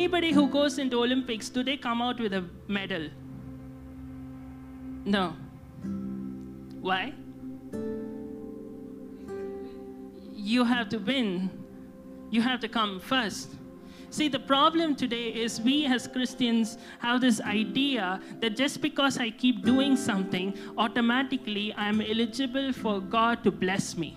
Anybody who goes into Olympics, do they come out with a medal? No. Why? You have to win. You have to come first. See, the problem today is we as Christians have this idea that just because I keep doing something, automatically I'm eligible for God to bless me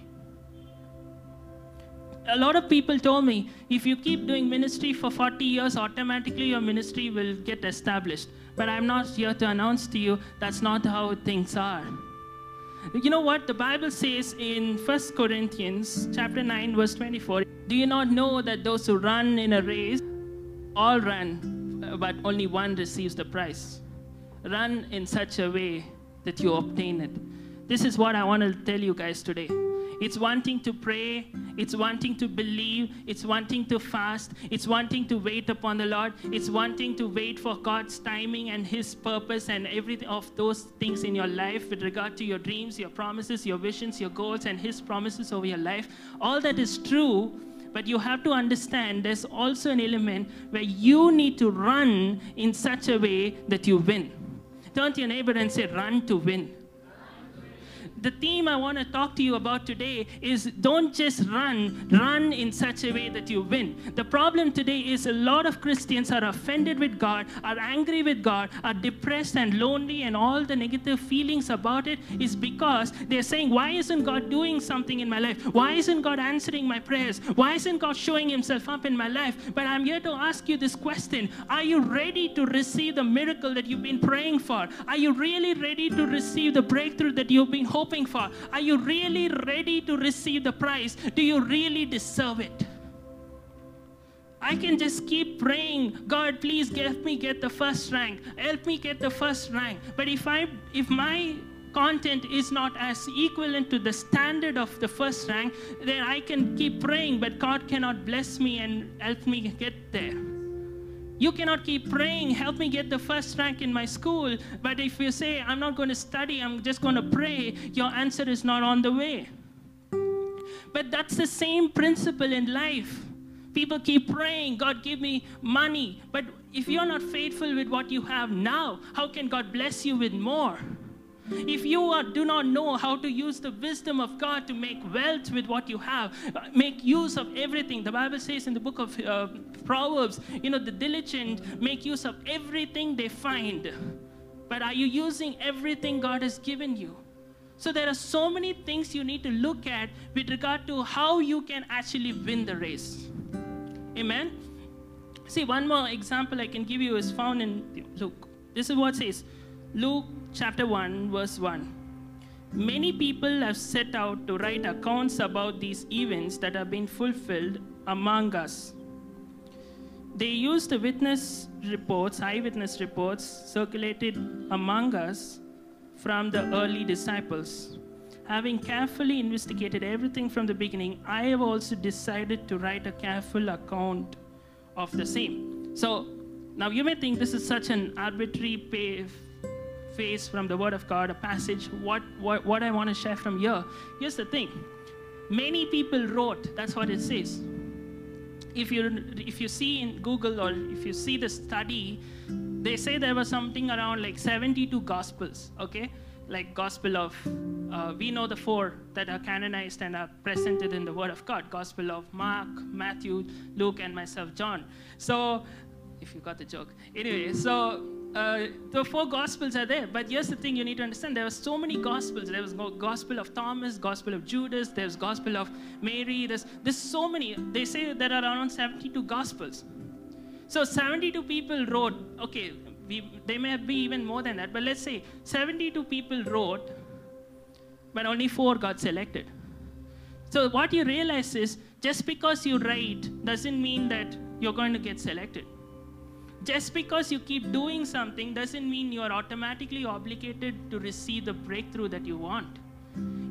a lot of people told me if you keep doing ministry for 40 years, automatically your ministry will get established. But I'm not here to announce to you that's not how things are. You know what the Bible says in 1 Corinthians chapter 9 verse 24, do you not know that those who run in a race all run but only one receives the prize. Run in such a way that you obtain it. This is what I want to tell you guys today. It's wanting to pray, it's wanting to believe, it's wanting to fast, it's wanting to wait upon the Lord, it's wanting to wait for God's timing and His purpose and everything of those things in your life with regard to your dreams, your promises, your visions, your goals, and His promises over your life. All that is true. But you have to understand there's also an element where you need to run in such a way that you win. Turn to your neighbor and say, Run to win the theme I want to talk to you about today is don't just run, run in such a way that you win. The problem today is a lot of Christians are offended with God, are angry with God, are depressed and lonely, and all the negative feelings about it is because they're saying, Why isn't God doing something in my life? Why isn't God answering my prayers? Why isn't God showing Himself up in my life? But I'm here to ask you this question Are you ready to receive the miracle that you've been praying for? Are you really ready to receive the breakthrough that you've been hoping? Hoping for? Are you really ready to receive the prize? Do you really deserve it? I can just keep praying, God, please help me get the first rank. Help me get the first rank. But if I if my content is not as equivalent to the standard of the first rank, then I can keep praying, but God cannot bless me and help me get there. You cannot keep praying, help me get the first rank in my school. But if you say, I'm not going to study, I'm just going to pray, your answer is not on the way. But that's the same principle in life. People keep praying, God, give me money. But if you're not faithful with what you have now, how can God bless you with more? If you are, do not know how to use the wisdom of God to make wealth with what you have, make use of everything. The Bible says in the book of uh, Proverbs, you know, the diligent make use of everything they find. But are you using everything God has given you? So there are so many things you need to look at with regard to how you can actually win the race. Amen. See, one more example I can give you is found in Luke. This is what says Luke chapter 1, verse 1. Many people have set out to write accounts about these events that have been fulfilled among us. They used the witness reports, eyewitness reports, circulated among us from the early disciples. Having carefully investigated everything from the beginning, I have also decided to write a careful account of the same. So, now you may think this is such an arbitrary phrase from the Word of God, a passage, what, what, what I want to share from here. Here's the thing many people wrote, that's what it says. If you, if you see in Google or if you see the study, they say there was something around like 72 gospels, okay? Like gospel of, uh, we know the four that are canonized and are presented in the Word of God gospel of Mark, Matthew, Luke, and myself, John. So, if you got the joke. Anyway, so uh, the four gospels are there? But here's the thing you need to understand. There were so many gospels. There was gospel of thomas gospel of judas there's gospel of mary. There's, there's so many. They say there are around 72 gospels. So 72 people wrote okay we, they may be even more than that but let's say 72 people wrote but only four got selected. So what you realize is just because you write doesn't mean that you're going to get selected just because you keep doing something doesn't mean you're automatically obligated to receive the breakthrough that you want.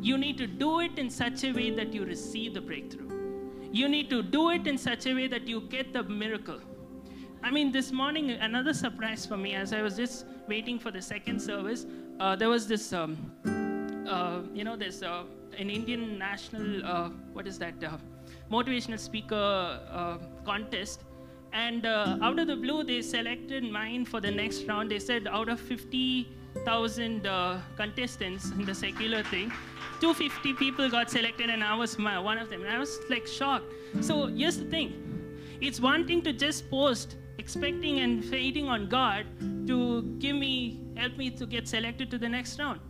You need to do it in such a way that you receive the breakthrough. You need to do it in such a way that you get the miracle. I mean, this morning, another surprise for me as I was just waiting for the second service, uh, there was this, um, uh, you know, this uh, an Indian national, uh, what is that, uh, motivational speaker uh, contest and uh, out of the blue, they selected mine for the next round. They said out of 50,000 uh, contestants in the secular thing, 250 people got selected, and I was my, one of them. And I was like shocked. So here's the thing it's one thing to just post, expecting and waiting on God to give me, help me to get selected to the next round.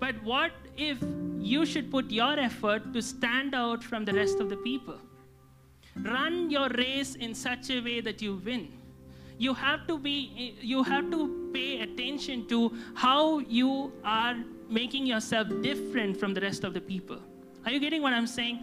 But what if you should put your effort to stand out from the rest of the people? Run your race in such a way that you win. You have to be you have to pay attention to how you are making yourself different from the rest of the people. Are you getting what I'm saying?